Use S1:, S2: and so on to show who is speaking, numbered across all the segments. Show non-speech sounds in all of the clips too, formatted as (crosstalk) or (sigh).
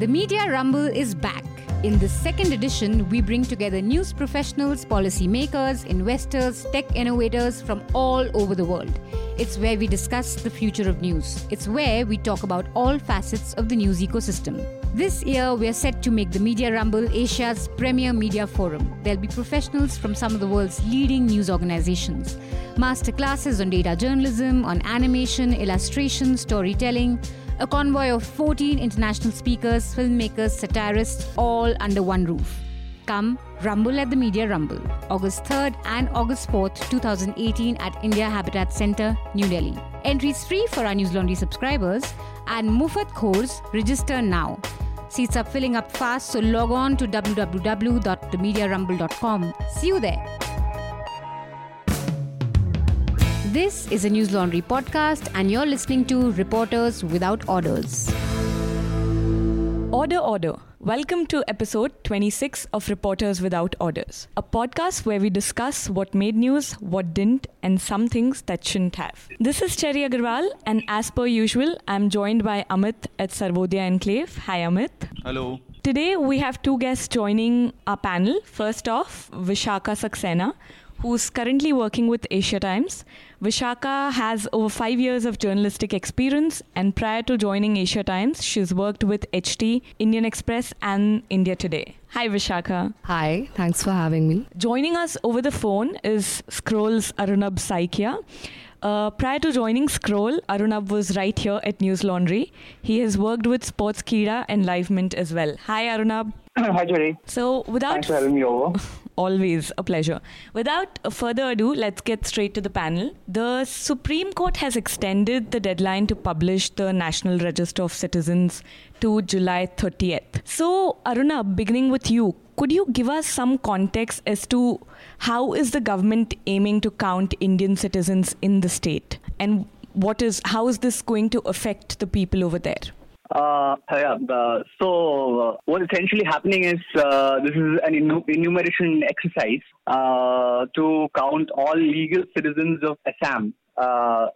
S1: The Media Rumble is back. In this second edition, we bring together news professionals, policymakers, investors, tech innovators from all over the world. It's where we discuss the future of news. It's where we talk about all facets of the news ecosystem. This year, we are set to make the Media Rumble Asia's premier media forum. There'll be professionals from some of the world's leading news organizations, masterclasses on data journalism, on animation, illustration, storytelling a convoy of 14 international speakers, filmmakers, satirists, all under one roof. Come Rumble at the Media Rumble, August 3rd and August 4th, 2018 at India Habitat Center, New Delhi. Entries free for our News Laundry subscribers and Mufat Khors register now. Seats are filling up fast, so log on to www.themediarumble.com. See you there. This is a News Laundry podcast, and you're listening to Reporters Without Orders.
S2: Order, order. Welcome to episode 26 of Reporters Without Orders, a podcast where we discuss what made news, what didn't, and some things that shouldn't have. This is Cherry Agarwal, and as per usual, I'm joined by Amit at Sarvodaya Enclave. Hi, Amit.
S3: Hello.
S2: Today, we have two guests joining our panel. First off, Vishaka Saxena, who's currently working with Asia Times. Vishaka has over five years of journalistic experience, and prior to joining Asia Times, she's worked with HT, Indian Express, and India Today. Hi, Vishaka.
S4: Hi, thanks for having me.
S2: Joining us over the phone is Scroll's Arunabh Saikia. Uh, prior to joining Scroll, Arunabh was right here at News Laundry. He has worked with Sportskeeda and Live Mint as well. Hi, Arunabh.
S5: Hi, Jerry.
S2: So, without
S5: Thanks for having me over. (laughs)
S2: always a pleasure. Without further ado, let's get straight to the panel. The Supreme Court has extended the deadline to publish the National Register of Citizens to July 30th. So, Aruna, beginning with you, could you give us some context as to how is the government aiming to count Indian citizens in the state and what is how is this going to affect the people over there?
S5: Uh, yeah, uh, so uh, what's essentially happening is uh, this is an enumeration exercise uh, to count all legal citizens of Assam. Uh,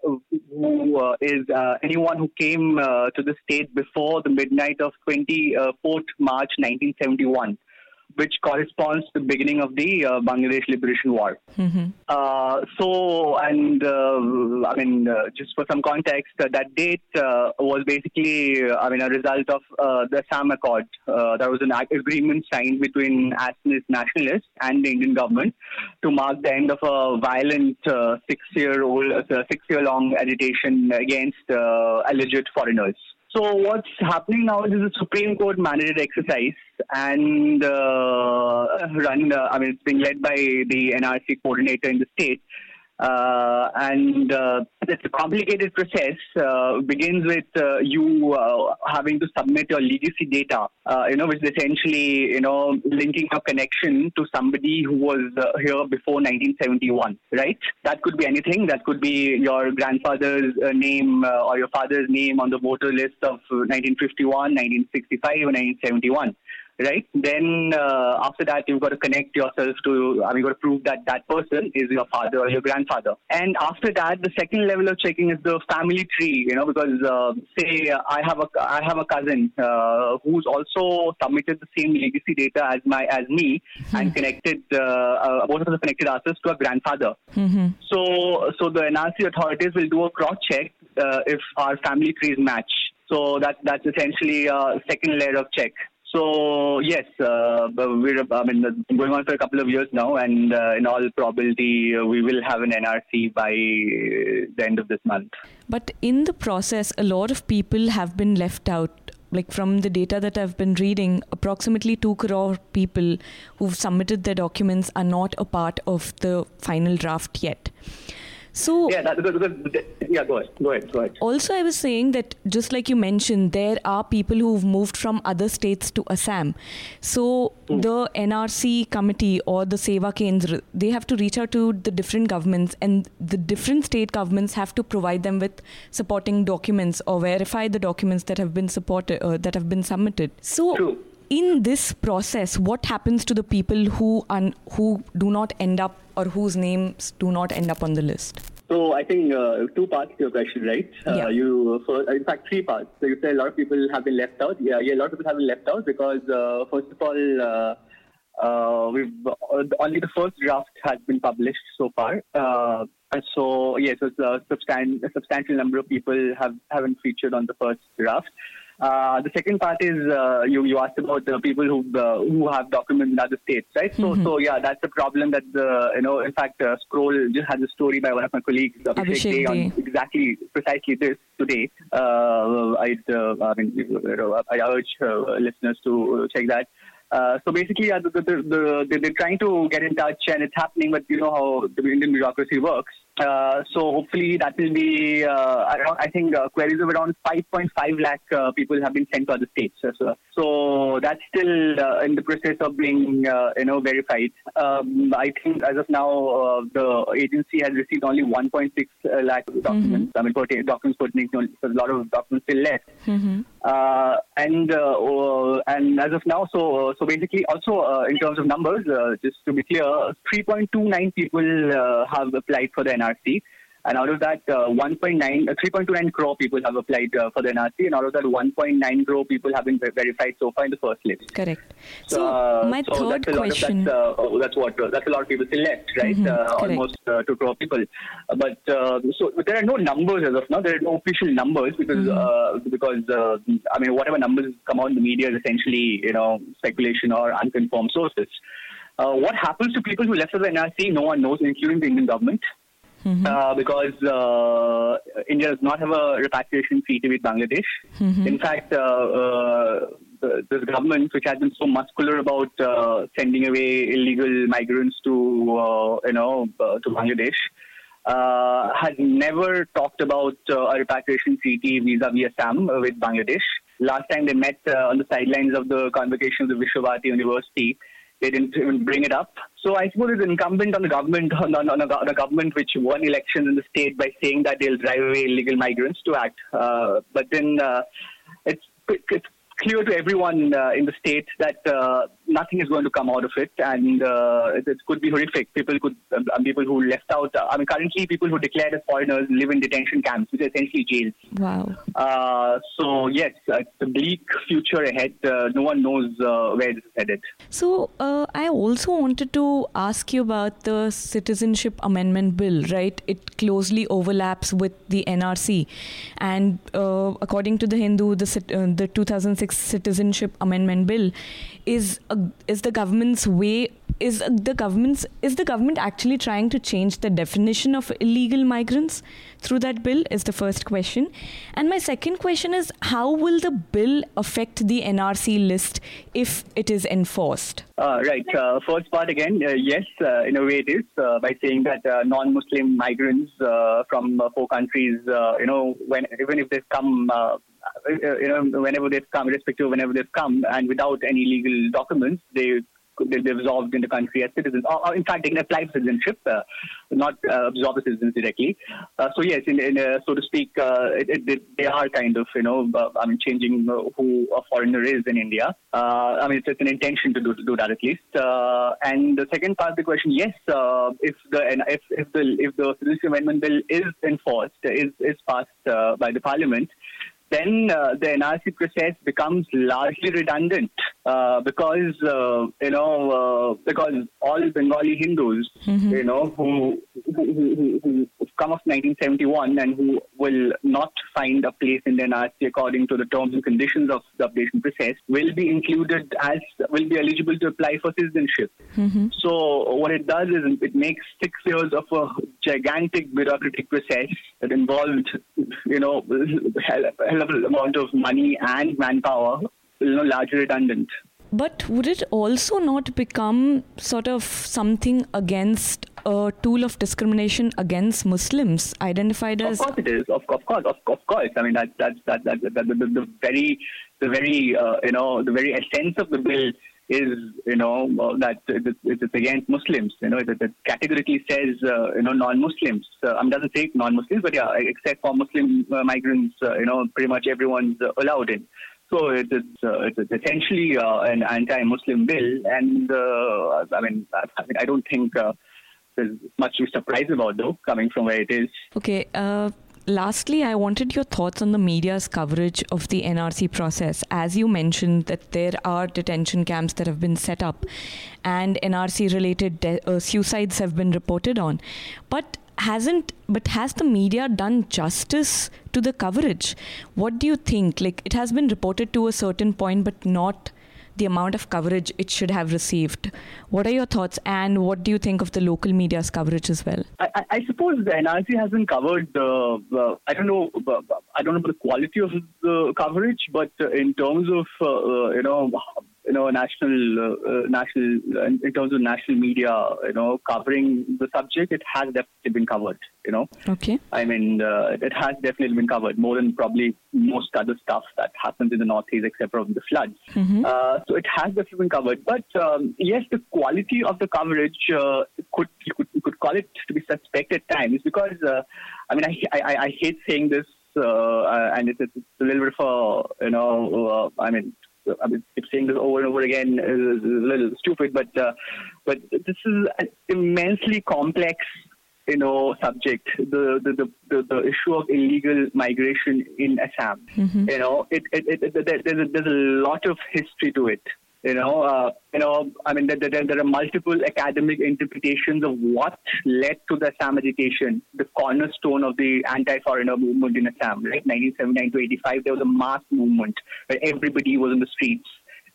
S5: who is anyone who came to the state before the midnight of 24th March 1971 which corresponds to the beginning of the uh, Bangladesh Liberation War. Mm-hmm. Uh, so, and uh, I mean, uh, just for some context, uh, that date uh, was basically, I mean, a result of the Assam Accord. there was an agreement signed between Assamese nationalists and the Indian government to mark the end of a violent six-year-old, six-year-long agitation against alleged foreigners. So what's happening now is a Supreme Court mandated exercise and uh, run. Uh, I mean, it's being led by the NRC coordinator in the state, and uh, it's a complicated process. Uh, begins with uh, you uh, having to submit your legacy data, uh, you know, which is essentially, you know, linking a connection to somebody who was here before 1971, right? That could be anything. That could be your grandfather's name or your father's name on the voter list of 1951, 1965, or 1971 right? Then uh, after that, you've got to connect yourself to, I mean, you've got to prove that that person is your father or your grandfather. And after that, the second level of checking is the family tree, you know, because uh, say I have a I have a cousin uh, who's also submitted the same legacy data as my as me mm-hmm. and connected uh, uh, both of us connected ourselves to a grandfather. Mm-hmm. So so the NRC authorities will do a cross check uh, if our family trees match. So that that's essentially a second layer of check. So yes, uh, we're I mean going on for a couple of years now, and uh, in all probability, uh, we will have an NRC by the end of this month.
S2: But in the process, a lot of people have been left out. Like from the data that I've been reading, approximately two crore people who've submitted their documents are not a part of the final draft yet. So
S5: yeah, that, because, because, yeah, go ahead, go ahead, go ahead.
S2: Also, I was saying that just like you mentioned, there are people who've moved from other states to Assam. So mm. the NRC committee or the Seva Kendra, they have to reach out to the different governments, and the different state governments have to provide them with supporting documents or verify the documents that have been supported uh, that have been submitted. So.
S5: True
S2: in this process, what happens to the people who un- who do not end up or whose names do not end up on the list?
S5: So I think uh, two parts to your question, right?
S2: Yeah.
S5: Uh, you, first, in fact, three parts. So you say a lot of people have been left out. Yeah, yeah, a lot of people have been left out because, uh, first of all, uh, uh, we've uh, only the first draft has been published so far. Uh, and so yes, it's a, substan- a substantial number of people have haven't featured on the first draft. Uh, the second part is uh, you you asked about the people who uh, who have documents in other states, right? So so yeah, that's the problem that the you know in fact uh, Scroll just has a story by one of my colleagues Abhishek Dey on exactly precisely this today. Uh, uh, I mean I urge uh, listeners to check that. Uh, so basically, the, the, the, the, they're trying to get in touch, and it's happening. But you know how the Indian bureaucracy works. Uh, so hopefully that will be. Uh, around, I think uh, queries of around 5.5 lakh uh, people have been sent to other states. So, so, so that's still uh, in the process of being uh, you know verified. Um, I think as of now, uh, the agency has received only 1.6 lakh documents. I mean, pertain- documents pertaining to a lot of documents still left. Uh, and uh, uh, and as of now, so uh, so basically, also uh, in terms of numbers, uh, just to be clear, 3.29 people uh, have applied for the NRC, and out of that, uh, 1.9, uh, 3.29 crore people have applied uh, for the NRC, and out of that, 1.9 crore people have been ver- verified so far in the first list.
S2: Correct. So,
S5: Uh,
S2: my
S5: so
S2: third
S5: that's
S2: question.
S5: Of, that's, uh, oh, that's what uh, that's a lot of people still left, right?
S2: Mhm,
S5: uh, almost uh, two crore people. Uh, but uh, so but there are no numbers as of now. There are no official numbers because
S2: Mm-hmm.
S5: uh, because uh, I mean whatever numbers come out in the media is essentially you know speculation or unconfirmed sources. Uh, what happens to people who left the NRC? No one knows, including the Indian government.
S2: Mm-hmm.
S5: Uh, because uh, India does not have a repatriation treaty with Bangladesh.
S2: Mm-hmm.
S5: In fact, uh, uh, this government, which has been so muscular about uh, sending away illegal migrants to, uh, you know, uh, to Bangladesh, uh, has never talked about uh, a repatriation treaty vis-a-vis Assam with Bangladesh. Last time they met uh, on the sidelines of the convocation of the Visva-Bharati University, they didn't even bring it up. So I suppose it's incumbent on the government, on, on, on, a, on a government which won elections in the state by saying that they'll drive away illegal migrants to act. Uh, but then uh, it's, it's clear to everyone uh, in the state that uh, nothing is going to come out of it, and uh, it, it could be horrific. People could, um, people who left out. I mean, currently, people who declared as foreigners live in detention camps, which are essentially jails.
S2: wow.
S5: Uh, so yes, uh, it's a bleak future ahead. Uh, no one knows uh, where this is headed.
S2: So, uh, I also wanted to ask you about the Citizenship Amendment Bill, right? It closely overlaps with the NRC. And uh, according to the Hindu, the, uh, the 2006 Citizenship Amendment Bill is, a, is the government's way. Is the government's is the government actually trying to change the definition of illegal migrants through that bill? Is the first question, and my second question is how will the bill affect the NRC list if it is enforced?
S5: Uh, right. Uh, first part again, uh, yes, uh, in a way it is by saying that non-Muslim migrants from four countries, you know, when even if they've come, you know, whenever they've come, irrespective of whenever they've come, and without any legal documents, they they- they're absorbed in the country as citizens. Or, or in fact, they can apply for citizenship, uh, not uh, absorb as citizens directly. Uh, so yes, in, in uh, so to speak, uh, it, it, they- are kind of you know, uh, I mean, changing who a foreigner is in India. I mean, it's, it's an intention to do to do that at least. And the second part of the question, yes, if the if if the if the Citizenship Amendment Bill is enforced, is is passed by the Parliament then uh, the NRC process becomes largely redundant uh, because uh, you know uh, because all Bengali Hindus you know who who, who, who come of 1971 and who will not find a place in the NRC according to the terms and conditions of the updation process will be included as will be eligible to apply for citizenship. So what it does is it makes six years of a gigantic bureaucratic process that involved, you know, hell, hell amount of money and manpower, you know, largely redundant.
S2: But would it also not become sort of something against a tool of discrimination against Muslims identified as?
S5: Of course it is. Of, of course, of, of course. I mean that that that that, that, the, the, the very the very uh, you know the very essence of the bill is you know that it's, against Muslims. You know it categorically says uh, you know non-Muslims. Uh, I mean doesn't say non-Muslims, but yeah, except for Muslim uh, migrants, uh, you know pretty much everyone's uh, allowed in. So it is uh, it's essentially an anti-Muslim bill, and I mean I, I don't think. There's much to be surprised about, though, coming from where it is.
S2: Okay. Lastly, I wanted your thoughts on the media's coverage of the NRC process. As you mentioned, that there are detention camps that have been set up, and NRC-related de- uh, suicides have been reported on, but hasn't but has the media done justice to the coverage? What do you think? Like it has been reported to a certain point but not the amount of coverage it should have received. What are your thoughts, and what do you think of the local media's coverage as well?
S5: I, I suppose the NRC hasn't covered the. Uh, I don't know. Uh, I don't know about the quality of the coverage, but in terms of uh, uh you know you know, national, uh, uh national, in, in, terms of national media, you know, covering the subject, it has definitely been covered. You know,
S2: okay.
S5: I mean, uh, it has definitely been covered more than probably most other stuff that happens in the northeast, except for the floods. Mm-hmm. Uh, so it has definitely been covered. But um, yes, the quality of the coverage uh, could you could you could call it to be suspect at times because uh, I mean, I, I I hate saying this. uh, and it's, it's, a little bit of a, you know, uh, I mean, I mean, saying this over and over again is, a little stupid, but uh, but this is an immensely complex, you know, subject. The the the, the, the issue of illegal migration in Assam. Mm-hmm. You know, it, it, it, it, there's a, there's a lot of history to it. You know, uh, you know, I mean, there, there, there, are multiple academic interpretations of what led to the Assam agitation, the cornerstone of the anti-foreigner movement in Assam, right? 1979 to 85, there was a mass movement where everybody was in the streets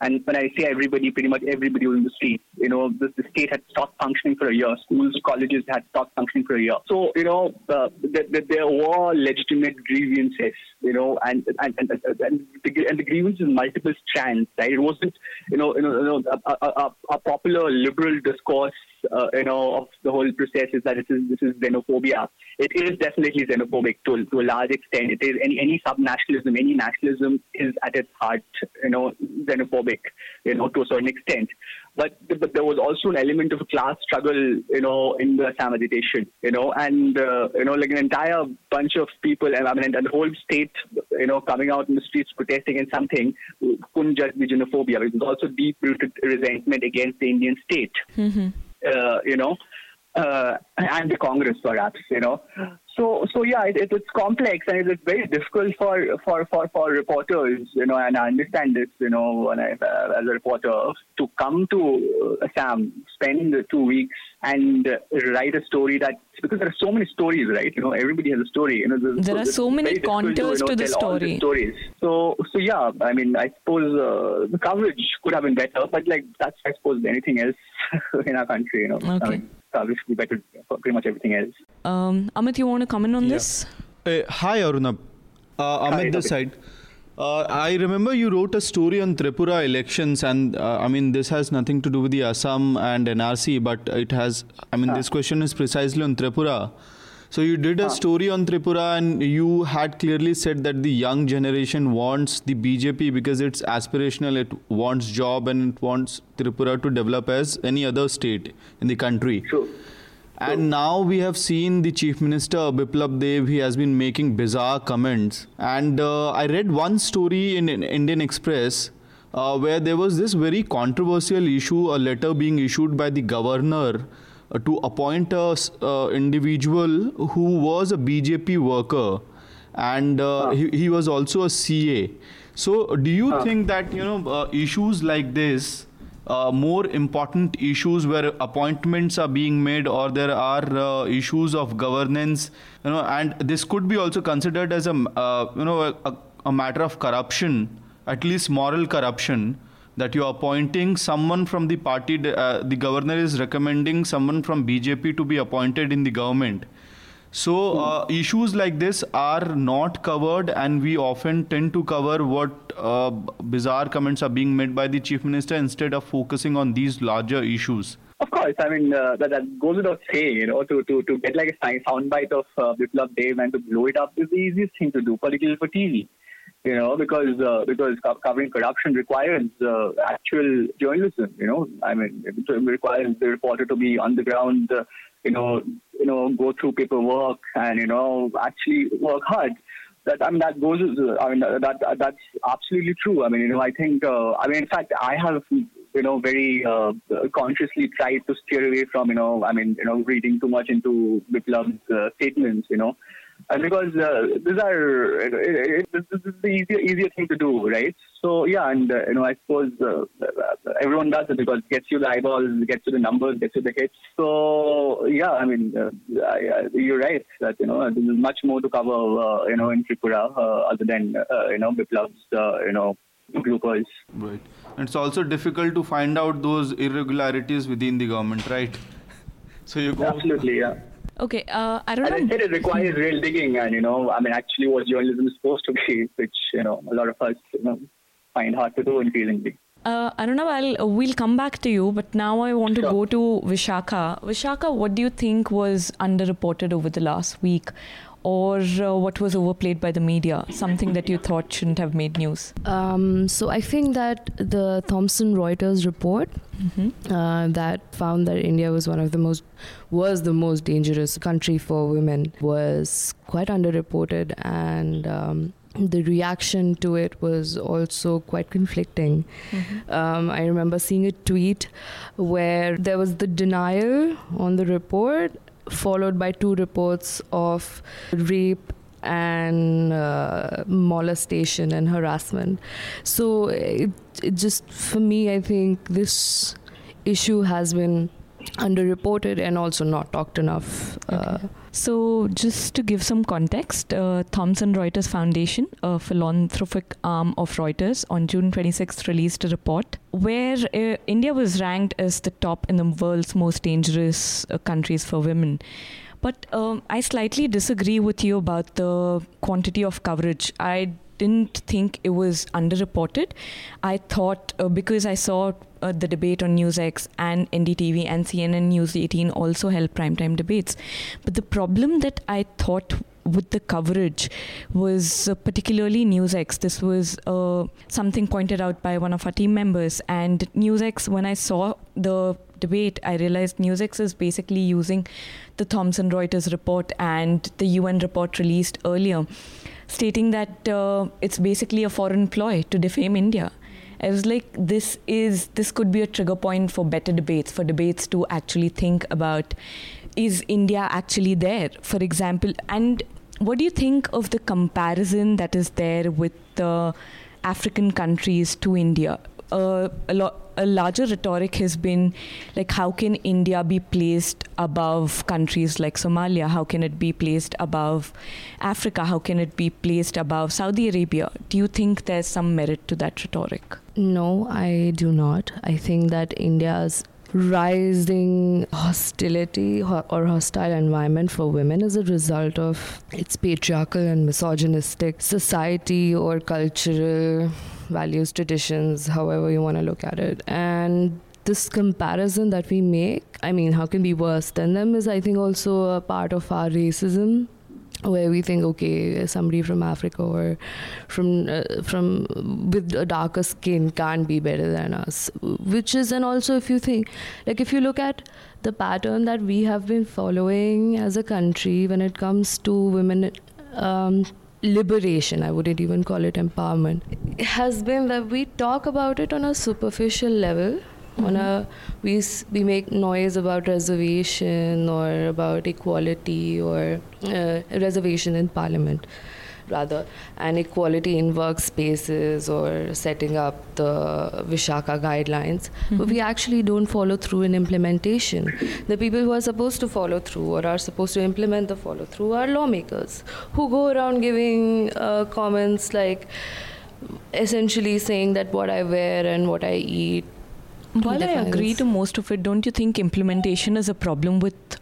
S5: and when I say everybody, pretty much everybody was in the streets. You know, the, the state had stopped functioning for a year. Schools, colleges had stopped functioning for a year. So, you know, uh, the, the, there were legitimate grievances, you know, and and, and, and, the, and the grievances multiple strands, right? It wasn't, you know, you know, you know a, a, a popular liberal discourse uh, you know, of the whole process is that this is this is xenophobia. It is definitely xenophobic to, to a large extent. It is any any subnationalism, any nationalism is at its heart, you know, xenophobic, you know, to a certain extent. But but there was also an element of class struggle, you know, in the Assam agitation, you know, and uh, you know, like an entire bunch of people, and I mean, and the whole state, you know, coming out in the streets protesting against something couldn't just be xenophobia. It was also deep-rooted resentment against the Indian state. Mm-hmm you know, uh, and the Congress perhaps, you know. So, so yeah, it, it, it's complex and it's very difficult for, for, for, for reporters, you know, and I understand this, you know, when I, uh, as a reporter, to come to Assam, spend two weeks and write a story that, because there are so many stories, right? You know, everybody has a story. You know,
S2: there so are so many contours to, you know, to the story.
S5: The stories. So, so yeah, I mean, I suppose uh, the coverage could have been better, but like that's, I suppose, anything else (laughs) in our country, you know.
S2: Okay.
S5: I mean, coverage could be better for pretty much everything else.
S2: Um, Amit, you want to comment on yeah. this?
S3: Uh, hi, Arunabh. Uh, Amit, this side. Uh, I remember you wrote a story on Tripura elections, and uh, I mean, this has nothing to do with the Assam and NRC, but it has. I mean, this question is precisely on Tripura. So you did a story on Tripura, and you had clearly said that the young generation wants the BJP because it's aspirational. It wants job and it wants Tripura to develop as any other state in the country.
S5: Sure.
S3: And now we have seen the Chief Minister Biplab Deb. He has been making bizarre comments. And uh, I read one story in, in Indian Express uh, where there was this very controversial issue, a letter being issued by the governor to appoint a uh, individual who was a BJP worker, and uh, he, he was also a CA. So, do you think that you know uh, issues like this? uh, more important issues where appointments are being made or there are uh, issues of governance you know and this could be also considered as a uh, you know a, a, matter of corruption at least moral corruption that you're appointing someone from the party uh, the governor is recommending someone from bjp to be appointed in the government so uh, issues like this are not covered, and we often tend to cover what uh, bizarre comments are being made by the chief minister instead of focusing on these larger issues.
S5: Of course, I mean uh, that, that goes without saying. You know, to, to, to get like a soundbite of uh, Biplab Deb and to blow it up is the easiest thing to do, particularly for TV. You know, because uh, because covering corruption requires uh, actual journalism. You know, I mean, it requires the reporter to be on the ground. Uh, you know, you know, go through paperwork and you know actually work hard. That I mean, that goes. I mean, that that's absolutely true. I mean, you know, I think. Uh, I mean, in fact, I have you know, very uh, consciously tried to steer away from, you know, I mean, you know, reading too much into Biplab's uh, statements, you know. And because uh, these are it, it, this is the easier easier thing to do, right? So yeah, and uh, you know I suppose uh, everyone does it because it gets you the eyeballs, gets you the numbers, gets you the hits. So yeah, I mean uh, I, you're right that you know there's much more to cover uh, you know in Tripura uh, other than you know Biplab's you know glucose.
S3: Right, and it's also difficult to find out those irregularities within the government, right? (laughs)
S5: So you go absolutely yeah.
S2: Okay, uh, I don't
S5: know. I said it requires real digging, and you know, I mean, actually, what journalism is supposed to be, (laughs) which you know, a lot of us you know find hard to do increasingly.
S2: Uh, I don't know. I'll uh, we'll come back to you, but now I want to sure. go to Vishaka. Vishaka, what do you think was underreported over the last week, or uh, what was overplayed by the media? Something that you thought shouldn't have made news?
S4: Um, so I think that the Thomson Reuters report mm-hmm. uh, that found that India was one of the most was the most dangerous country for women was quite underreported and. Um, the reaction to it was also quite conflicting. Mm-hmm. Um, I remember seeing a tweet where there was the denial on the report, followed by two reports of rape and uh, molestation and harassment. So it, it just, for me, I think this issue has been underreported and also not talked enough. Uh,
S2: okay. So, just to give some context, uh, Thomson Reuters Foundation, a philanthropic arm of Reuters, on June 26th released a report where uh, India was ranked as the top in the world's most dangerous uh, countries for women. But um, I slightly disagree with you about the quantity of coverage. I didn't think it was underreported. I thought uh, because I saw uh, the debate on NewsX and NDTV and CNN News 18 also held primetime debates. But the problem that I thought with the coverage was uh, particularly NewsX. This was uh, something pointed out by one of our team members. And NewsX, when I saw the debate, I realized NewsX is basically using the Thomson Reuters report and the UN report released earlier stating that uh, it's basically a foreign ploy to defame India. I was like, this is this could be a trigger point for better debates, for debates to actually think about is India actually there, for example, and what do you think of the comparison that is there with the African countries to India? Uh, a lot a larger rhetoric has been like how can India be placed above countries like Somalia? How can it be placed above Africa? How can it be placed above Saudi Arabia? Do you think there's some merit to that rhetoric?
S4: No, I do not. I think that India's rising hostility or hostile environment for women is a result of its patriarchal and misogynistic society or cultural values, traditions, however you want to look at it. And this comparison that we make, I mean, how can be worse than them, is I think also a part of our racism where we think okay somebody from africa or from uh, from with a darker skin can't be better than us which is and also if you think like if you look at the pattern that we have been following as a country when it comes to women um, liberation, I wouldn't even call it empowerment, has been that we talk about it on a superficial level. Mm-hmm. On a we we make noise about reservation or about equality or uh, reservation in parliament rather, and equality in workspaces or setting up the Vishaka guidelines. Mm-hmm. But we actually don't follow through in implementation. The people who are supposed to follow through or are supposed to implement the follow through are lawmakers who go around giving uh, comments like essentially saying that what I wear and what I eat
S2: while I agree to most of it, don't you think implementation is a problem with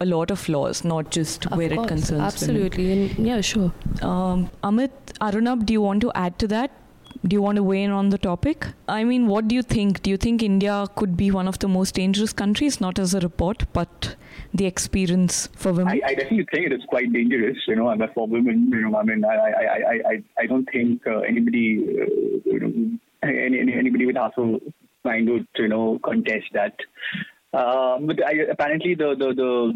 S2: a lot of laws, not just of where course, it concerns
S4: absolutely. And yeah, sure.
S2: Um, Amit, Arunabh, do you want to add to that? Do you want to weigh in on the topic? I mean, what do you think? Do you think India could be one of the most dangerous countries, not as a report, but the experience for women?
S5: I, I definitely think it is quite dangerous. You know, I for women. You know, I mean, I, I, I, I, don't think uh, anybody, uh, you know, any, anybody with half a mind would, you know, contest that. Uh, but I, apparently the the the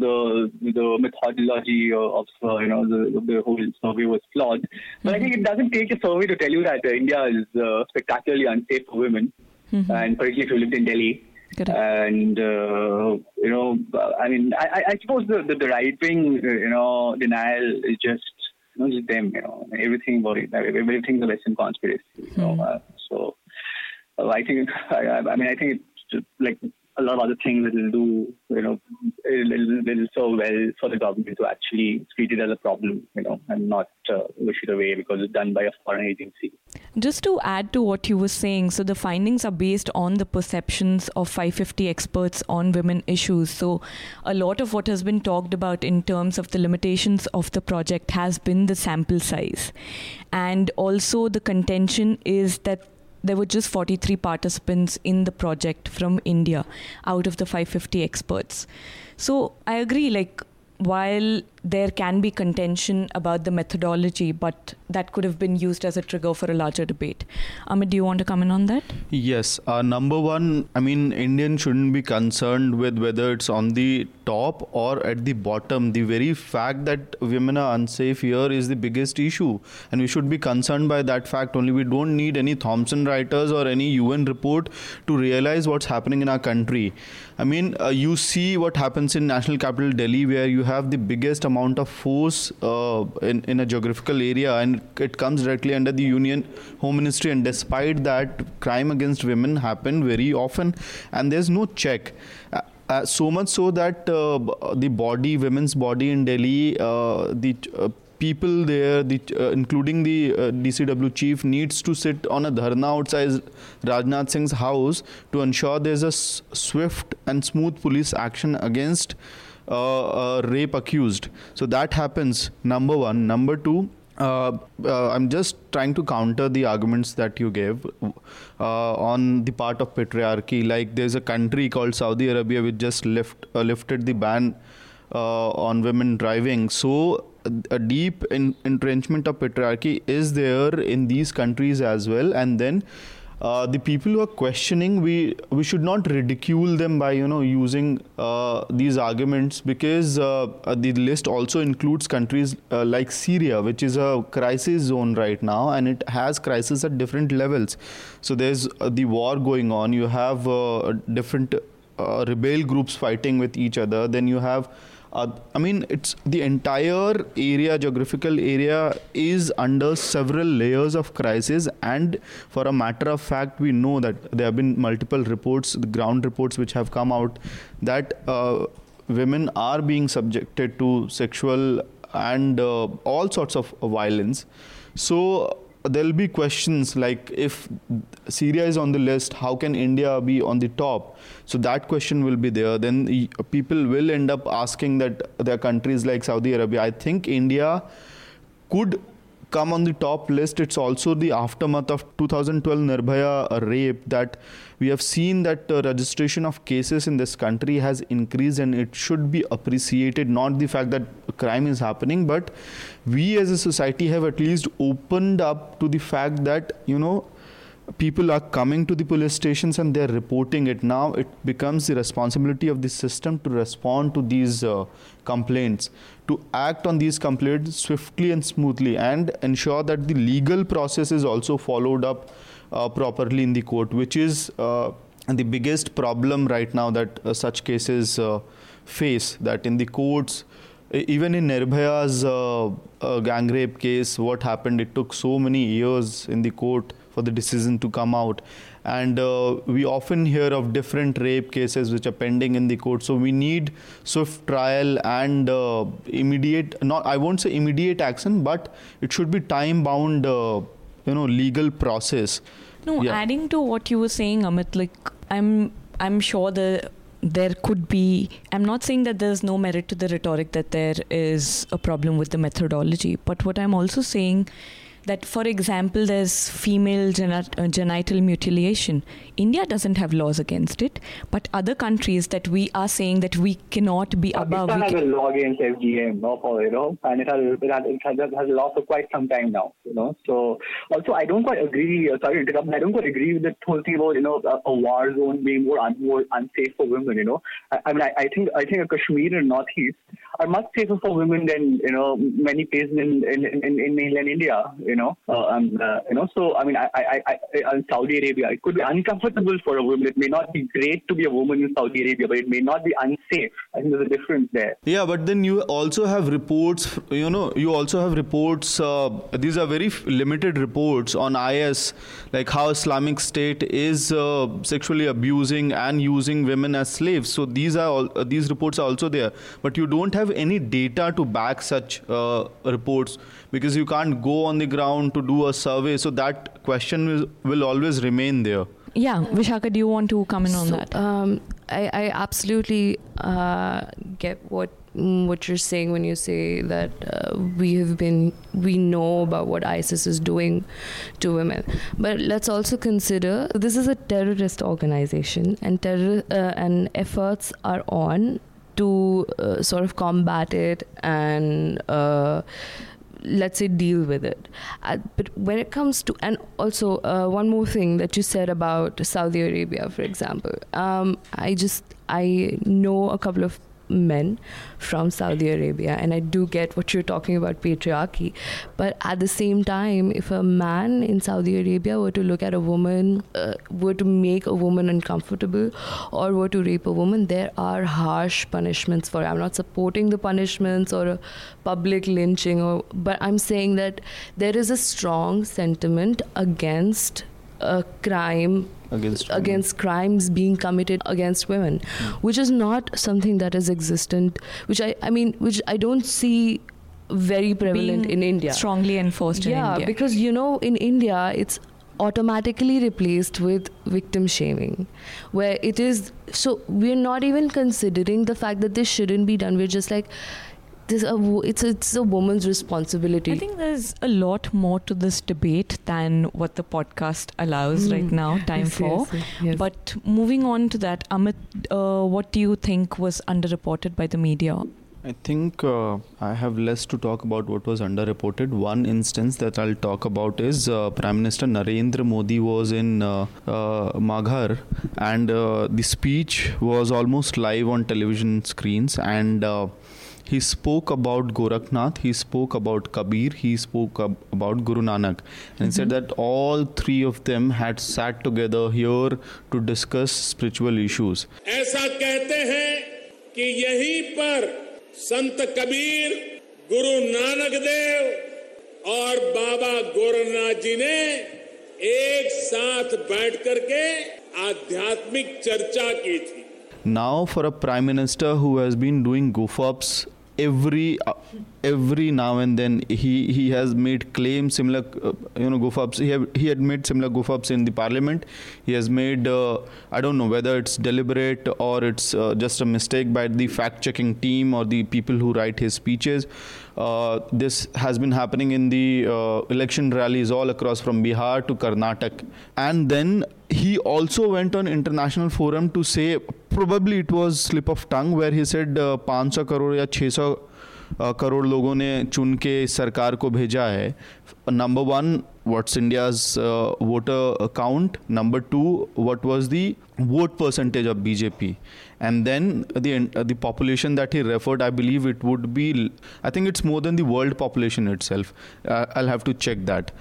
S5: the, the methodology of uh, you know the, the whole survey was flawed. But mm-hmm. I think it doesn't take a survey to tell you that uh, India is uh, spectacularly unsafe for women. mm-hmm. and particularly if you lived in Delhi. And uh, you know, I mean, I, I suppose the, the, the right wing, you know, denial is just not just them. You know, everything about it. Everything's a Western conspiracy. You know, hmm. uh, so uh, I think, (laughs) I, I mean, I think it's just, like a lot of other things that will do, you know, will, will so well for the government to actually treat it as a problem, you know, and not uh, wish it away because it's done by a foreign agency.
S2: Just to add to what you were saying, so the findings are based on the perceptions of 550 experts on women issues. So a lot of what has been talked about in terms of the limitations of the project has been the sample size. And also the contention is that there were just 43 participants in the project from India out of the 550 experts. So I agree, like, while there can be contention about the methodology, but that could have been used as a trigger for a larger debate. Amit, do you want to comment on that?
S3: Yes. Uh, number one, I mean, Indians shouldn't be concerned with whether it's on the top or at the bottom. The very fact that women are unsafe here is the biggest issue, and we should be concerned by that fact only. We don't need any Thomson Reuters or any UN report to realize what's happening in our country. I mean, uh, you see what happens in national capital Delhi, where you have the biggest amount of force uh, in, in a geographical area and it comes directly under the union home ministry. And despite that crime against women happen very often and there's no check. Uh, uh, so much so that uh, the body women's body in delhi uh, the people there, the, uh, including the uh, DCW chief, needs to sit on a dharna outside Rajnath Singh's house to ensure there's a s- swift and smooth police action against uh, rape accused. So that happens, number one. Number two, uh, uh, I'm just trying to counter the arguments that you gave uh, on the part of patriarchy. Like there's a country called Saudi Arabia which just lift, uh, lifted the ban uh, on women driving. So a deep in, entrenchment of patriarchy is there in these countries as well, and then uh, the people who are questioning we we should not ridicule them by you know using uh, these arguments because uh, uh the list also includes countries uh, like Syria which is a crisis zone right now and it has crisis at different levels. So there's uh, the war going on. You have different rebel groups fighting with each other. Then you have uh, I mean, it's the entire area, geographical area, is under several layers of crisis. And for a matter of fact, we know that there have been multiple reports, the ground reports, which have come out that uh, women are being subjected to sexual and uh, all sorts of violence. So there'll be questions like if Syria is on the list, how can India be on the top? So that question will be there. Then people will end up asking that there are countries like Saudi Arabia. I think India could come on the top list. It's also the aftermath of 2012 Nirbhaya rape that we have seen that uh, registration of cases in this country has increased and it should be appreciated. Not the fact that crime is happening, but we as a society have at least opened up to the fact that, you know, people are coming to the police stations and they're reporting it now it becomes the responsibility of the system to respond to these uh, complaints to act on these complaints swiftly and smoothly and ensure that the legal process is also followed up uh, properly in the court which is uh, the biggest problem right now that uh, such cases uh, face that in the courts even in Nirbhaya's uh, gang rape case, what happened? It took so many years in the court for the decision to come out. And uh, we often hear of different rape cases which are pending in the court. So we need swift trial and uh, immediate, not I won't say immediate action, but it should be time bound, uh, you know, legal process.
S2: No, yeah. adding to what you were saying, Amit, like I'm I'm sure the there could be i'm not saying that there's no merit to the rhetoric that there is a problem with the methodology but what i'm also saying that, for example, there's female genital mutilation. India doesn't have laws against it, but other countries that we are saying that we cannot be above.
S5: Pakistan has a law against FGM, no, you know, and it has, it has, it has, it has a law for quite some time now, you know. So, also, I don't quite agree. Uh, sorry to interrupt. I don't quite agree with the whole thing about you know a, a war zone being more un, more unsafe for women. You know, I, I mean, I, I think I think a Kashmir and Northeast are much safer for women than you know many places in in, in, in mainland India you know, uh, um, uh, you know. So I mean, I, I, I, I, in Saudi Arabia, it could be uncomfortable for a woman. It may not be great to be a woman in Saudi Arabia, but it may not be unsafe. I think there's a difference there.
S3: Yeah, but then you also have reports. You know, you also have reports. Uh, these are very limited reports on IS, like how Islamic State is uh, sexually abusing and using women as slaves. So these are all, uh, these reports are also there, but you don't have any data to back such uh, reports because you can't go on the ground to do a survey. So that question will always remain there.
S2: Yeah, Vishaka, do you want to comment on
S4: So,
S2: that?
S4: Um, I, I absolutely uh, get what mm, what you're saying when you say that uh, we have been we know about what ISIS is doing to women, but let's also consider this is a terrorist organization, and terror uh, and efforts are on to uh, sort of combat it and. Let's say deal with it. Uh, but when it comes to and also uh, one more thing that you said about saudi arabia for example um, i just i know a couple of men from Saudi Arabia, and I do get what you're talking about patriarchy. But at the same time, if a man in Saudi Arabia were to look at a woman, uh, were to make a woman uncomfortable, or were to rape a woman, there are harsh punishments for it. I'm not supporting the punishments or a public lynching, or but I'm saying that there is a strong sentiment against a crime
S3: Against women.
S4: against crimes being committed against women hmm. which is not something that is existent which i i mean which i don't see very prevalent
S2: Being
S4: in india
S2: Strongly enforced
S4: yeah
S2: in India.
S4: because you know in india it's automatically replaced with victim shaming where it is so we're not even considering the fact that this shouldn't be done we're just like this a, it's a, it's a woman's responsibility
S2: I think there's a lot more to this debate than what the podcast allows right
S4: Mm.
S2: now (laughs) time
S4: Yes,
S2: for.
S4: yes, yes, yes.
S2: But moving on to that, Amit, uh, what do you think was underreported by the media?
S3: I think uh, I have less to talk about what was underreported. One instance that I'll talk about is uh, Prime Minister Narendra Modi was in uh, uh, Maghar, and uh, the speech was almost live on television screens. And uh, he spoke about Gorakhnath he spoke about Kabir he spoke about Guru Nanak and said that all three of them had sat together here to discuss spiritual issues
S6: ऐसा कहते हैं कि यही पर संत कबीर गुरु नानक देव और बाबा गोरखनाथ जी ने एक साथ बैठ करके आध्यात्मिक चर्चा की थी।
S3: Now for a prime minister who has been doing गुफ every uh, every now and then he he has made claims similar uh, you know goof ups. He have, he had made similar goof ups in the parliament. He has made uh, i don't know whether it's deliberate or it's uh, just a mistake by the fact checking team or the people who write his speeches uh, this has been happening in the uh, election rallies all across from Bihar to Karnataka. And then he also went on international forum to say, probably it was slip of tongue, where he said uh, 500 crore या 600 uh, crore लोगों ने चुन के सरकार को भेजा है number one what's India's uh, voter count. Number two, what was the vote percentage of BJP, and then the uh, the population that he referred. I believe it would be. I think it's more than the world population itself. Uh, I'll have to check that.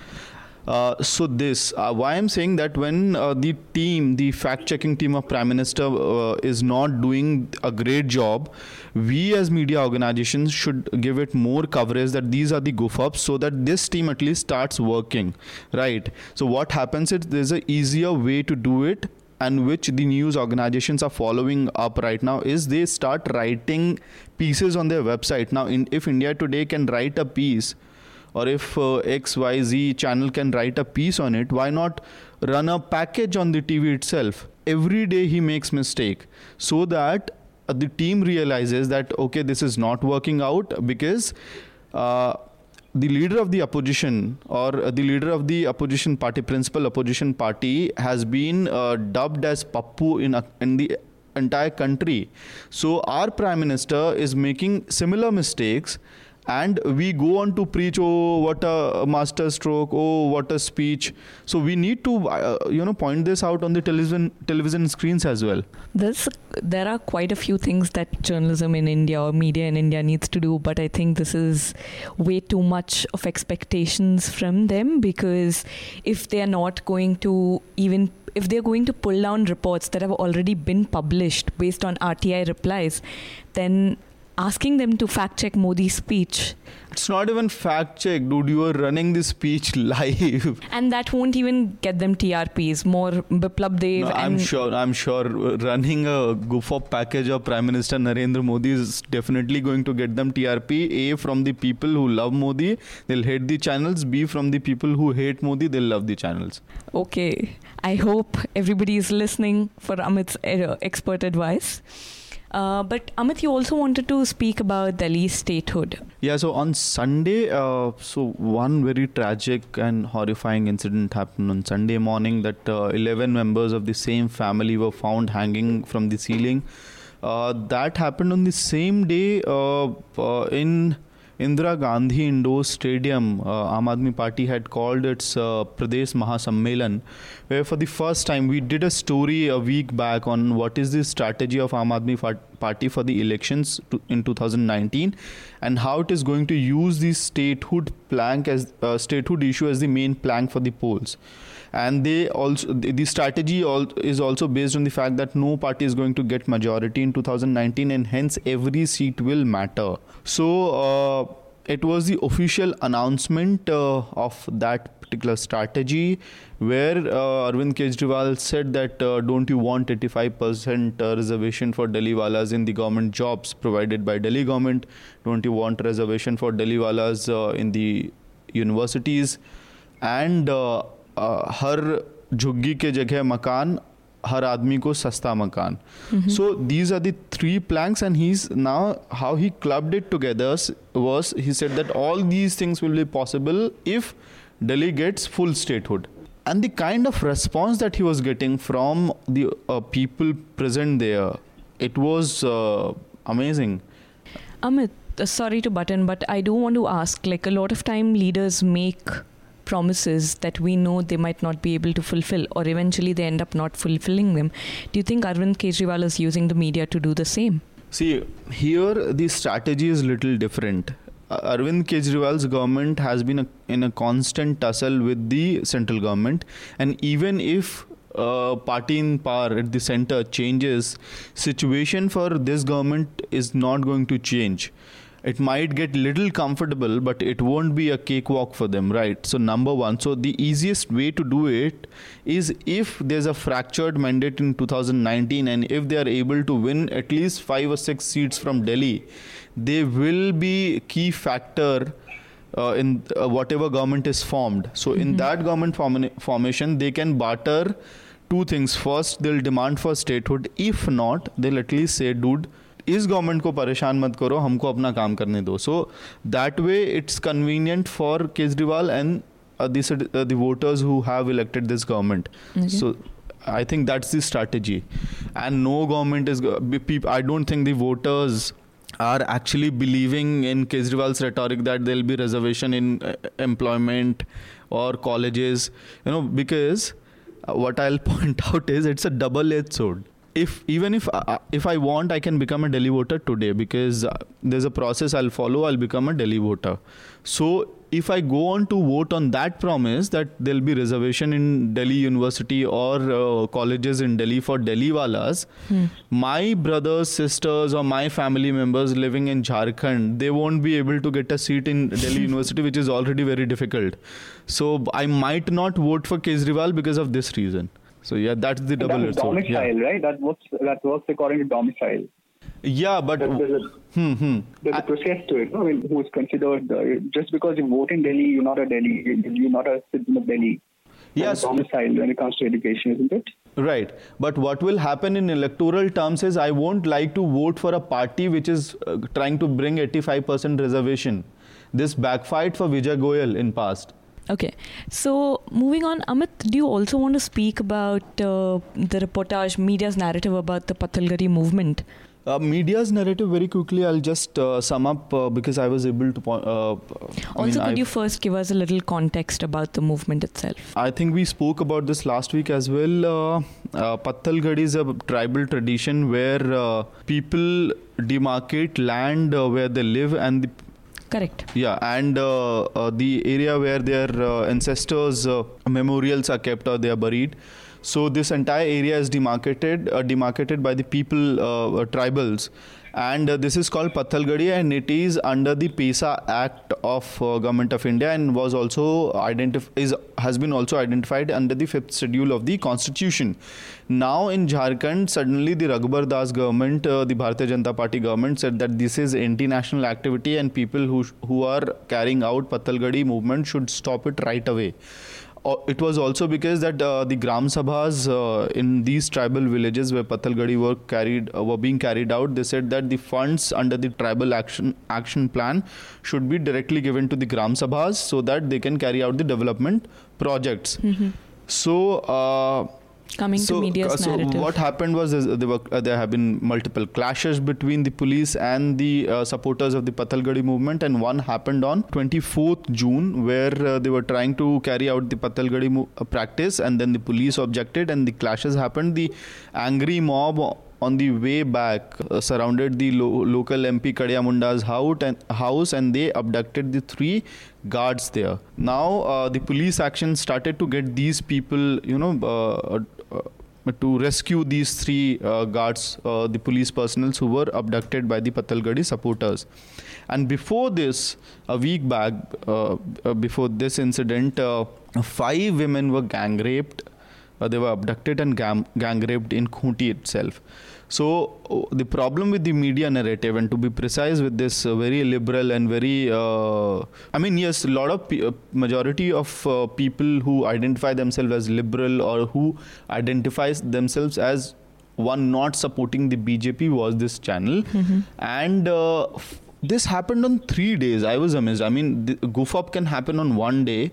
S3: Uh, so this uh, why I'm saying that when uh, the team, the fact-checking team of Prime Minister uh, is not doing a great job, we as media organizations should give it more coverage that these are the goof ups so that this team at least starts working, right? So what happens is there's a easier way to do it and which the news organizations are following up right now is they start writing pieces on their website. Now in, if india today can write a piece or if uh, xyz channel can write a piece on it why not run a package on the tv itself? Every day he makes mistake so that uh, the team realizes that okay this is not working out because uh, the leader of the opposition or uh, the leader of the opposition party principal opposition party has been uh, dubbed as pappu in a, in the entire country. So our prime minister is making similar mistakes and we go on to preach oh what a master stroke oh what a speech. So we need to uh, you know point this out on the television television screens as well.
S2: This, there are quite a few things that journalism in India or media in India needs to do, but I think this is way too much of expectations from them because if they are not going to even if they're going to pull down reports that have already been published based on RTI replies, then asking them to fact check Modi's speech.
S3: It's not even fact check, dude. You are running the speech (laughs) live.
S2: And that won't even get them TRPs. More Biplab Deb.
S3: No, I'm sure. I'm sure running a goof package of Prime Minister Narendra Modi is definitely going to get them TRP. A from the people who love Modi, they'll hate the channels. B from the people who hate Modi, they'll love the channels.
S2: Okay. I hope everybody is listening for Amit's uh, expert advice. Uh, but Amit, you also wanted to speak about Delhi's statehood.
S3: Yeah, so on Sunday, uh, so one very tragic and horrifying incident happened on Sunday morning that uh, 11 members of the same family were found hanging from the ceiling. Uh, that happened on the same day uh, uh, in Indira Gandhi Indoor Stadium, uh, Aam Aadmi Party had called its uh, Pradesh Mahasammelan, where for the first time we did a story a week back on what is the strategy of Aam Aadmi Party for the elections to, in 2019 and how it is going to use the statehood plank as uh, statehood issue as the main plank for the polls. And they also the strategy is also based on the fact that no party is going to get majority in 2019 and hence every seat will matter. So uh, it was the official announcement uh, of that particular strategy where uh, Arvind Kejriwal said that uh, don't you want 85% uh, reservation for Delhi walas in the government jobs provided by Delhi government don't you want reservation for Delhi walas uh, in the universities and हर झुग्गी के जगह मकान हर आदमी को सस्ता मकान। So these are the three planks and he is now how he clubbed it togethers verse he set that all these things will be possible if Delhi gets full statehood and the kind of response that he was getting from the people present there it was amazing
S2: Amit sorry to butt in but I don't want to ask like a lot of time leaders make promises that we know they might not be able to fulfill, or eventually they end up not fulfilling them. Do you think Arvind Kejriwal is using the media to do the same?
S3: See, here the strategy is little different. Arvind Kejriwal's government has been a, in a constant tussle with the central government, and even if uh, party in power at the center changes, situation for this government is not going to change it might get little comfortable but it won't be a cakewalk for them right? So number one. So the easiest way to do it is if there's a fractured mandate in 2019 and if they are able to win at least five or six seats from delhi they will be key factor uh, in uh, whatever government is formed. So mm-hmm. in that government form- formation they can barter two things. First they'll demand for statehood. If not they'll at least say dude इस government को परेशान मत करो हमको अपना काम करने दो। So that way it's convenient for Kejriwal and voters who have elected this government so I think that's the strategy and no government is I don't think voters are actually believing in Kejriwal rhetoric that they be reservation in employment और colleges you know because what I'll point out is it's a double edge sword if even if uh, if I want, I can become a Delhi voter today because uh, there's a process I'll follow. I'll become a Delhi voter. So if I go on to vote on that promise that there'll be reservation in Delhi University or uh, colleges in Delhi for Delhi walas, hmm. my brothers, sisters, or my family members living in Jharkhand, they won't be able to get a seat in Delhi (laughs) University, which is already very difficult. So I might not vote for Kejriwal because of this reason. So yeah, that's the double
S5: sword. Domicile, yeah. right? That works. That works according to domicile.
S3: Yeah, but there's,
S5: there's, a, hmm, hmm. there's a process to it. I mean, who is considered uh, just because you vote in Delhi, you're not a Delhi. You're not a citizen of Delhi.
S3: Yes.
S5: Domicile when it comes to education, isn't it?
S3: Right. But what will happen in electoral terms is I won't like to vote for a party which is uh, trying to bring 85% reservation. This backfired for Vijay Goel in past.
S2: Okay, so moving on, Amit, do you also want to speak about uh, the reportage, media's narrative about the Pathalgari movement?
S3: Uh, media's narrative very quickly. I'll just uh, sum up uh, because I was able to. point. uh,
S2: Also,
S3: mean,
S2: could
S3: I've-
S2: you first give us a little context about the movement itself?
S3: I think we spoke about this last week as well. Uh, uh, Pattalgadi is a tribal tradition where uh, people demarcate land uh, where they live and the
S2: Correct.
S3: yeah and uh, uh, the area where their uh, ancestors uh, memorials are kept or they are buried so this entire area is demarcated uh, demarcated by the people uh, tribals and uh, this is called Pathalgadi and it is under the PESA Act of uh, Government of India and was also identif- is has been also identified under the fifth schedule of the Constitution. Now in Jharkhand, suddenly the Raghubar Das government, uh, the Bharatiya Janata Party government said that this is anti-national activity and people who sh- who are carrying out Pathalgadi movement should stop it right away. Uh, it was also because that uh, the gram sabhas uh, in these tribal villages where Pathalgadi were carried uh, were being carried out, they said that the funds under the tribal action action plan should be directly given to the gram sabhas so that they can carry out the development projects. So.
S2: Coming
S3: so,
S2: to media's
S3: so
S2: narrative.
S3: what happened was there were uh, there have been multiple clashes between the police and the uh, supporters of the Pathalgadi movement, and one happened on 24th June, where uh, they were trying to carry out the Pathalgadi mo- uh, practice, and then the police objected, and the clashes happened. The angry mob on the way back uh, surrounded the lo- local MP Kariya Munda's house and, house and they abducted the three guards there. Now uh, the police action started to get these people, you know, uh, to rescue these three uh, guards, uh, the police personnel who were abducted by the Patalgadi supporters. And before this, a week back, uh, uh, before this incident, uh, five women were gang raped. Uh, they were abducted and gang, gang raped in Khunti itself. So uh, the problem with the media narrative, and to be precise with this, uh, very liberal and very, uh, I mean, yes, a lot of pe- uh, majority of uh, people who identify themselves as liberal or who identifies themselves as one not supporting the BJP was this channel, and. Uh, f- this happened on three days. I was amazed. I mean, the goof up can happen on one day.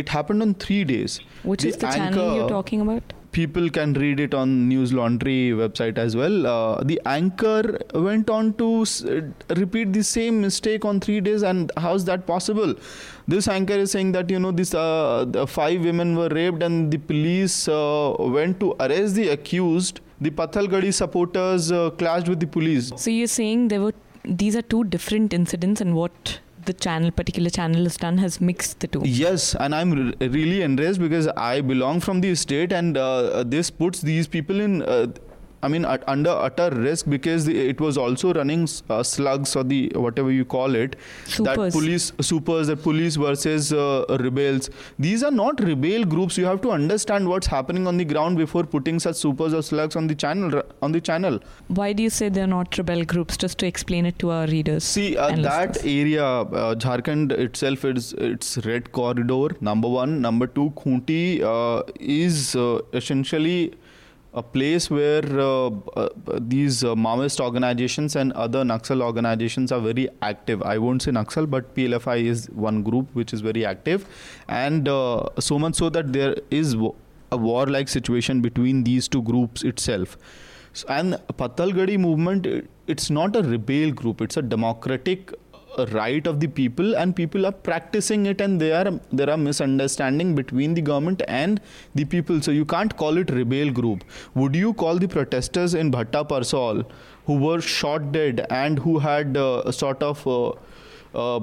S3: It happened on three days.
S2: Which is the channel you're talking about?
S3: People can read it on news laundry website as well. Uh, the anchor went on to s- uh, repeat the same mistake on three days and how's that possible? This anchor is saying that you know this uh, five women were raped and the police uh, went to arrest the accused. The pathalgadi supporters uh, clashed with the police.
S2: So you're saying there were these are two different incidents, and what the channel, particular channel, has done has mixed the two.
S3: Yes, and I'm re- really enraged because I belong from the state, and uh, this puts these people in. Uh, I mean, at, under utter risk because the, it was also running uh, slugs or the whatever you call it. That police supers, that police versus uh, rebels. These are not rebel groups. You have to understand what's happening on the ground before putting such supers or slugs on the channel. On the channel.
S2: Why do you say they're not rebel groups? Just to explain it to our readers.
S3: See uh, that
S2: listeners.
S3: area, uh, Jharkhand itself is it's red corridor. Number one, number two, Khunti uh, is uh, essentially a place where uh, uh, these uh, Maoist organizations and other Naxal organizations are very active. I won't say Naxal, but PLFI is one group which is very active, and uh, so much so that there is a war-like situation between these two groups itself. So, and Patalgadi movement, it- it's not a rebel group; it's a democratic uh, right of the people, and people are practicing it, and there are there are misunderstanding between the government and the people. So you can't call it rebel group. Would you call the protesters in Bhatta Parsaul, who were shot dead and who had uh, sort of uh, uh,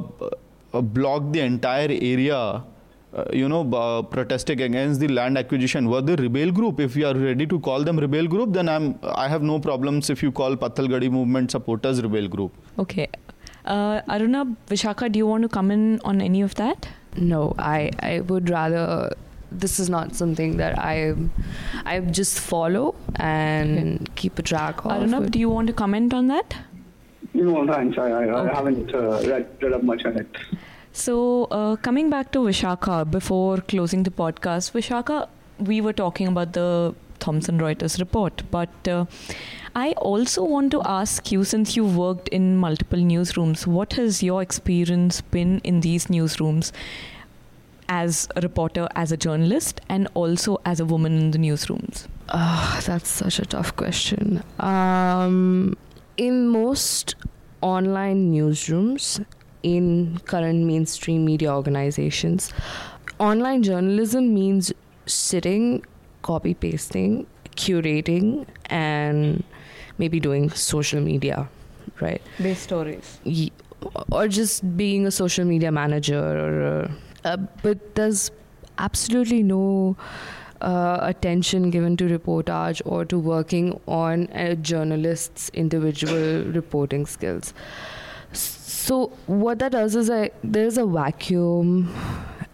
S3: uh, blocked the entire area? uh, you know, uh, protesting against the land acquisition were the rebel group. If you are ready to call them rebel group, then I'm I have no problems if you call Pathalgadi movement supporters rebel group.
S2: Okay. Uh, Arunabh, Vishaka, do you want to come in on any of that?
S4: No, I, I would rather. This is not something that I I just follow and keep a track of. Arunabh,
S2: do you want to comment on that?
S5: No, thanks. I, I,
S2: Okay.
S5: I haven't uh, read, read up much on it.
S2: So, uh, coming back to Vishaka before closing the podcast, Vishaka, we were talking about the Thomson Reuters report, but uh, I also want to ask you since you've worked in multiple newsrooms, what has your experience been in these newsrooms as a reporter, as a journalist, and also as a woman in the newsrooms?
S4: Ah, that's such a tough question. Um, in most online newsrooms in current mainstream media organizations, online journalism means sitting, copy pasting, curating, and maybe doing social media, right?
S2: Based stories.
S4: Ye- Or just being a social media manager, or uh, but there's absolutely no uh, attention given to reportage or to working on a journalist's individual reporting skills. So what that does is I, there's a vacuum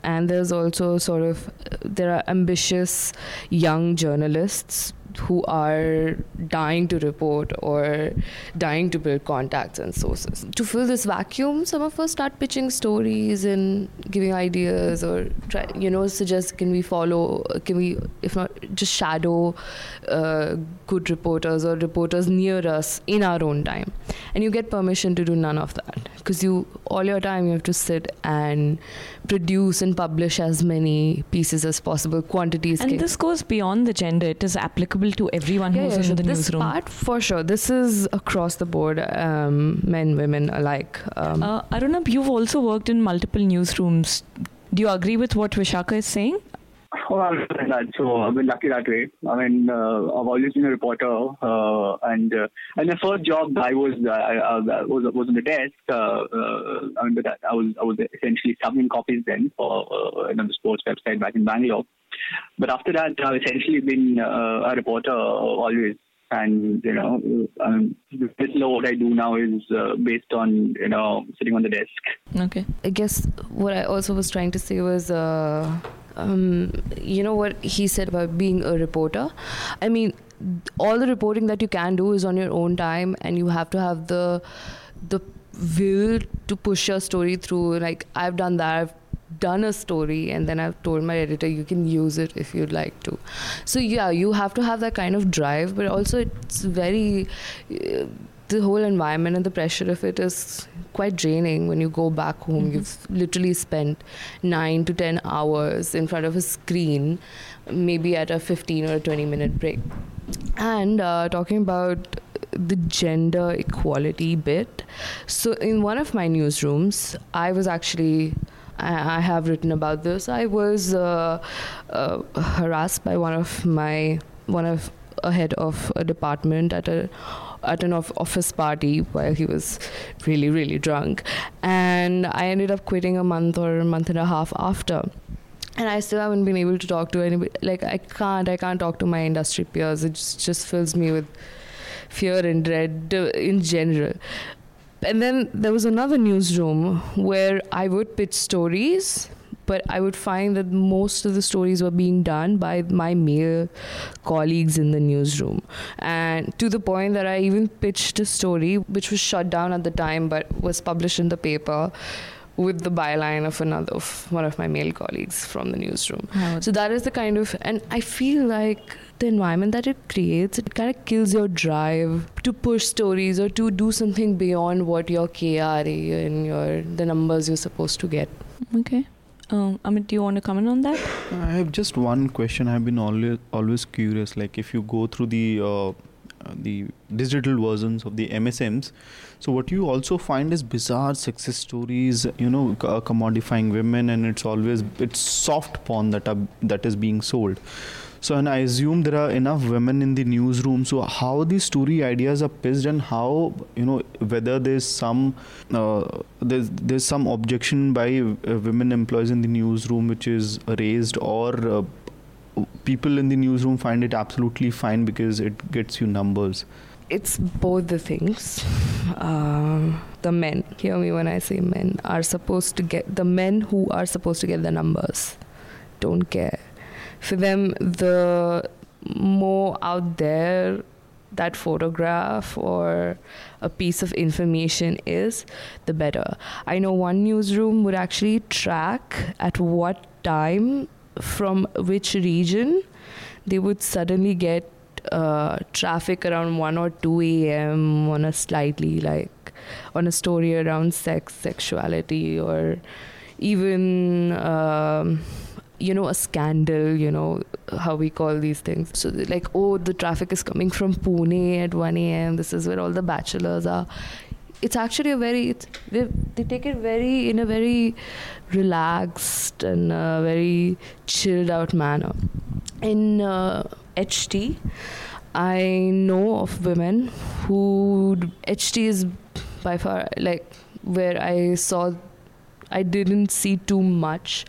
S4: and there's also sort of there are ambitious young journalists who are dying to report or dying to build contacts and sources. To fill this vacuum, some of us start pitching stories and giving ideas or try, you know, suggest can we follow, can we, if not, just shadow uh, good reporters or reporters near us in our own time. And you get permission to do none of that because you, all your time, you have to sit and produce and publish as many pieces as possible, quantities.
S2: And
S4: can-
S2: this goes beyond the gender. It is applicable to everyone who's in
S4: sure.
S2: the
S4: this
S2: newsroom.
S4: part for sure. This is across the board, um, men, women alike. Um,
S2: Uh, Arunabh, you've also worked in multiple newsrooms. Do you agree with what Vishaka is saying?
S5: Oh, I've done that. So I've been lucky that way. I mean, uh, I've always been a reporter, uh, and uh, and the first job I was uh, I, I was was on the desk. Uh, uh, I mean, but I I was I was essentially subbing copies then for uh, another sports website back in Bangalore. But after that, I've essentially been uh, a reporter always. And you know, um, this law what I do now is uh, based on you know sitting on the desk.
S2: Okay.
S4: I guess what I also was trying to say was, uh, um, you know, what he said about being a reporter. I mean, all the reporting that you can do is on your own time, and you have to have the the will to push your story through. Like I've done that. I've done a story and then I've told my editor you can use it if you'd like to. So yeah, you have to have that kind of drive, but also it's very uh, the whole environment and the pressure of it is quite draining when you go back home. You've literally spent nine to ten hours in front of a screen, maybe at a 15 or a 20 minute break. And uh, talking about the gender equality bit. So, in one of my newsrooms, I was actually, I, I have written about this. I was uh, uh, harassed by one of my, one of a head of a department at a at an office party while he was really really drunk and i ended up quitting a month or a month and a half after and I still haven't been able to talk to anybody. Like I can't, I can't talk to my industry peers. It just, just fills me with fear and dread in general. And then there was another newsroom where I would pitch stories, but I would find that most of the stories were being done by my male colleagues in the newsroom. And to the point that I even pitched a story which was shut down at the time but was published in the paper with the byline of another of one of my male colleagues from the newsroom. So that is the kind of and I feel like the environment that it creates it kind of kills your drive to push stories or to do something beyond what your KRA and your the numbers you're supposed to get.
S2: Okay. Um, Amit, do you want to comment on that?
S3: I have just one question. I've been always always curious. Like if you go through the uh, uh, the digital versions of the MSMs, so what you also find is bizarre success stories. You know, c- uh, commodifying women, and it's always it's soft porn that are that is being sold. So, and I assume there are enough women in the newsroom. So, how these story ideas are pitched, and how you know whether there's some uh, there's there's some objection by uh, women employees in the newsroom which is raised, or uh, people in the newsroom find it absolutely fine because it gets you numbers.
S4: It's both the things. Um, the men, hear me when I say men, are supposed to get the men who are supposed to get the numbers don't care. For them, the more out there that photograph or a piece of information is, the better. I know one newsroom would actually track at what time from which region they would suddenly get uh, traffic around 1 or 2 a.m. on a slightly like on a story around sex, sexuality, or even um, you know a scandal you know how we call these things. So like oh the traffic is coming from pune at 1 a.m this is where all the bachelors are. It's actually a very they, they take it very in a very relaxed and very chilled out manner. In uh, ht i know of women who ht is by far like where i saw i didn't see too much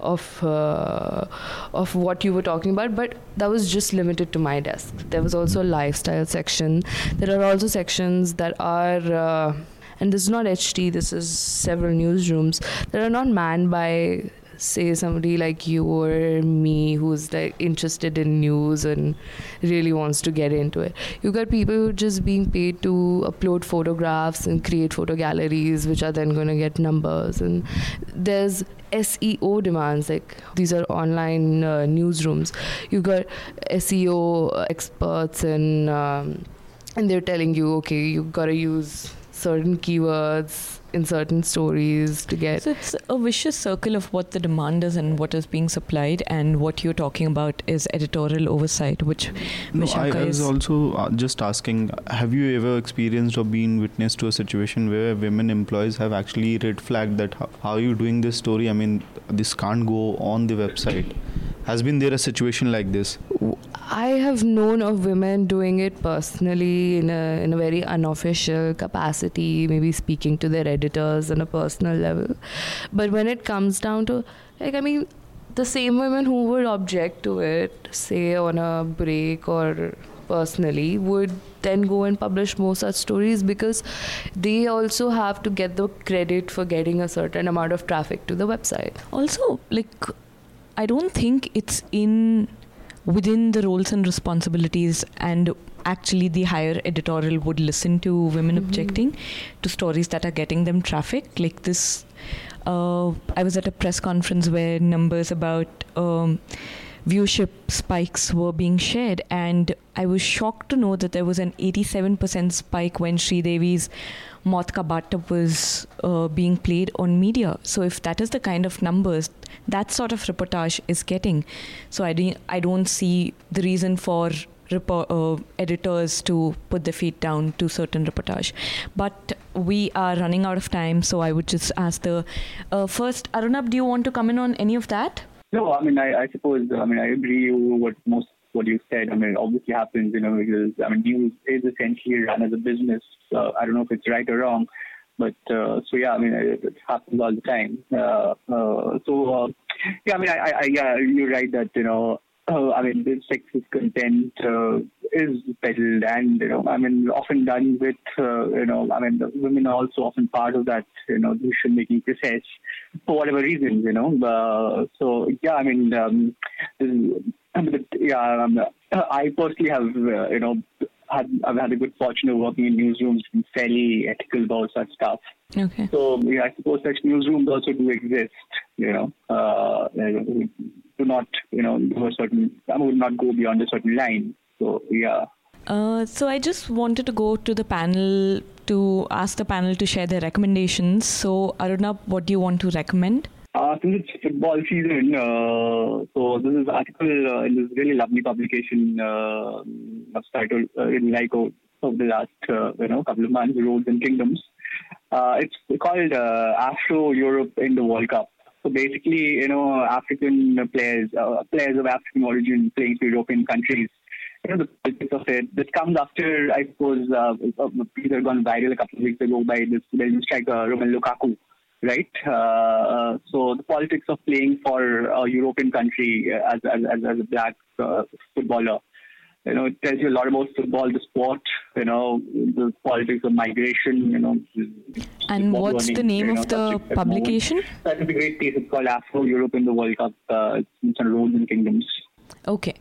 S4: of uh, of what you were talking about but that was just limited to my desk. There was also a lifestyle section. There are also sections that are uh, and this is not ht this is several newsrooms that are not manned by say somebody like you or me who's like interested in news and really wants to get into it. You've got people who are just being paid to upload photographs and create photo galleries which are then going to get numbers. And there's SEO demands like these are online uh, newsrooms. You've got SEO experts and um, and they're telling you okay you've got to use certain keywords in certain stories to get.
S2: So it's a vicious circle of what the demand is and what is being supplied, and what you're talking about is editorial oversight, which
S3: no, I, I was
S2: is
S3: also uh, just asking have you ever experienced or been witness to a situation where women employees have actually red flagged that how, how are you doing this story? I mean, this can't go on the website. Has been there a situation like this?
S4: I have known of women doing it personally in a in a very unofficial capacity, maybe speaking to their editors on a personal level. But when it comes down to like I mean the same women who would object to it, say on a break or personally, would then go and publish more such stories because they also have to get the credit for getting a certain amount of traffic to the website.
S2: also like I don't think it's in within the roles and responsibilities and actually the higher editorial would listen to women
S4: Mhm.
S2: objecting to stories that are getting them traffic like this uh, i was at a press conference where numbers about um, viewership spikes were being shared and i was shocked to know that there was an 87% spike when sri Devi's Maut Ka was uh, being played on media. So if that is the kind of numbers that sort of reportage is getting, so I don't, I don't see the reason for uh, editors to put their feet down to certain reportage. But we are running out of time, so I would just ask the uh, first Arunabh, do you want to come in on any of that?
S5: No, I mean, I, I suppose, I mean, I agree with what most what you said. I mean, it obviously happens, you know, because I mean, news is essentially run as a business. I don't know if it's right or wrong, but uh, so yeah, I mean, it, it happens all the time. Uh, uh, so uh, yeah, I mean, I, I, yeah, you're right that you know, uh, I mean, the sexist content uh, is peddled, and you know, I mean, often done with, you know, I mean, women are also often part of that, you know, decision making process for whatever reasons, you know. So yeah, I mean, um, yeah, um, I personally have, uh, you know, had I've had the good fortune of working in newsrooms and fairly ethical about such stuff.
S2: Okay.
S5: So yeah, I suppose such newsrooms also do exist. You know, uh, do not you know do a certain I would not go beyond a certain line. So yeah.
S2: Uh, so I just wanted to go to the panel to ask the panel to share their recommendations. So Arunabh, what do you want to recommend?
S5: Uh, since it's football season, uh, so this is article uh, in this really lovely publication uh, titled uh, in Lyco of the last uh, you know couple of months, Roads and Kingdoms. Uh, it's called uh, Afro Europe in the World Cup. So basically, you know, African players, uh, players of African origin playing for European countries. You know, the politics of it. This comes after, I suppose, uh, a piece had gone viral a couple of weeks ago by this Belgian striker, Romelu Lukaku right? Uh, so the politics of playing for a European country as as, as, a black uh, footballer, you know, it tells you a lot about football, the sport, you know, the politics of migration, you know.
S2: And what's the name
S5: you know,
S2: of the
S5: subject at the moment.
S2: publication?
S5: That would be great piece. It's called Afro Europe in the World Cup. Uh, it's on Roads and Kingdoms.
S2: Okay.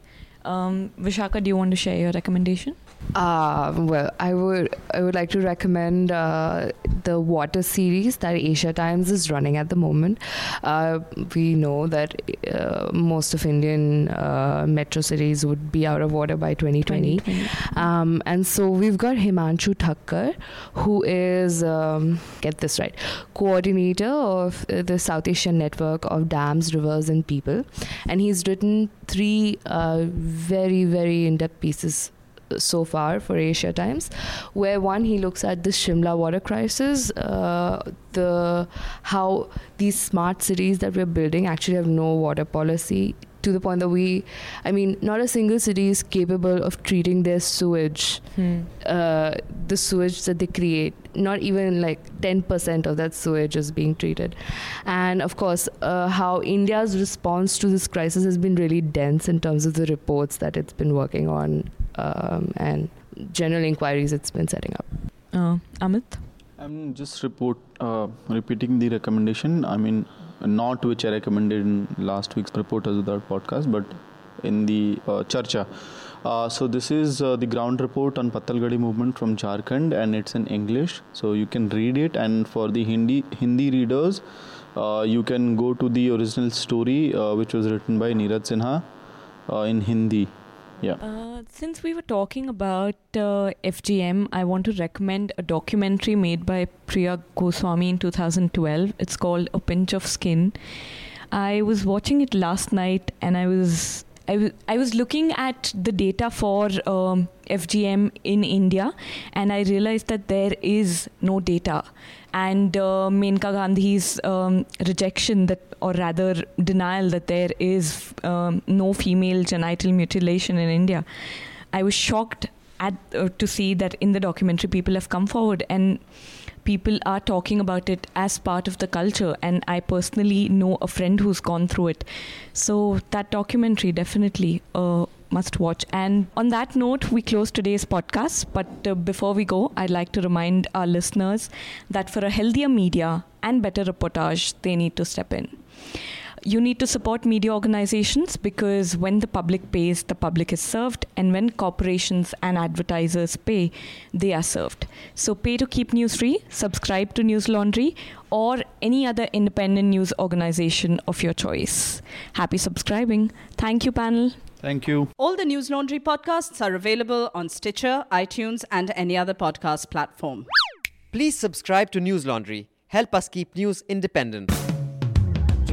S2: Um, Vishaka, do you want to share your recommendation?
S4: Uh, well, I would I would like to recommend uh, the water series that Asia Times is running at the moment. Uh, we know that uh, most of Indian uh, metro cities would be out of water by 2020.
S2: 2020.
S4: Um, and so we've got Himanshu Thakkar, who is, um, get this right, coordinator of uh, the South Asian Network of Dams, Rivers, and People. And he's written three uh, very, very in depth pieces so far for Asia Times, where one he looks at the Shimla water crisis, uh, the how these smart cities that we're building actually have no water policy to the point that we, I mean, not a single city is capable of treating their sewage,
S2: Hmm.
S4: uh, the sewage that they create. Not even like 10% of that sewage is being treated. And of course, uh, how India's response to this crisis has been really dense in terms of the reports that it's been working on um, and general inquiries it's been setting up.
S2: Uh, Amit?
S3: I'm just report uh, repeating the recommendation. I mean, not which I recommended in last week's report Reporters Without podcast, but in the uh, Charcha. Uh, so this is uh, the ground report on Patalgadi movement from Jharkhand, and it's in English, so you can read it. And for the Hindi Hindi readers, uh, you can go to the original story, uh, which was written by Neeraj Sinha uh, in Hindi. Yeah.
S2: Uh, since we were talking about uh, FGM, I want to recommend a documentary made by Priya Goswami in 2012. It's called A Pinch of Skin. I was watching it last night and I was. I was, was looking at the data for um, FGM in India and I realized that there is no data. And uh, Maneka Gandhi's um, rejection that, or rather denial that there is um, no female genital mutilation in India, I was shocked at uh, to see that in the documentary people have come forward and people are talking about it as part of the culture and i personally know a friend who's gone through it. So that documentary definitely uh, must watch. And on that note we close today's podcast but uh, before we go i'd like to remind our listeners that for a healthier media and better reportage they need to step in you need to support media organizations because when the public pays, the public is served, and when corporations and advertisers pay, they are served. So pay to keep news free, subscribe to News Laundry, or any other independent news organization of your choice. Happy subscribing. Thank you, panel.
S3: Thank you.
S7: All the News Laundry podcasts are available on Stitcher, iTunes, and any other podcast platform.
S8: Please subscribe to News Laundry. Help us keep news independent.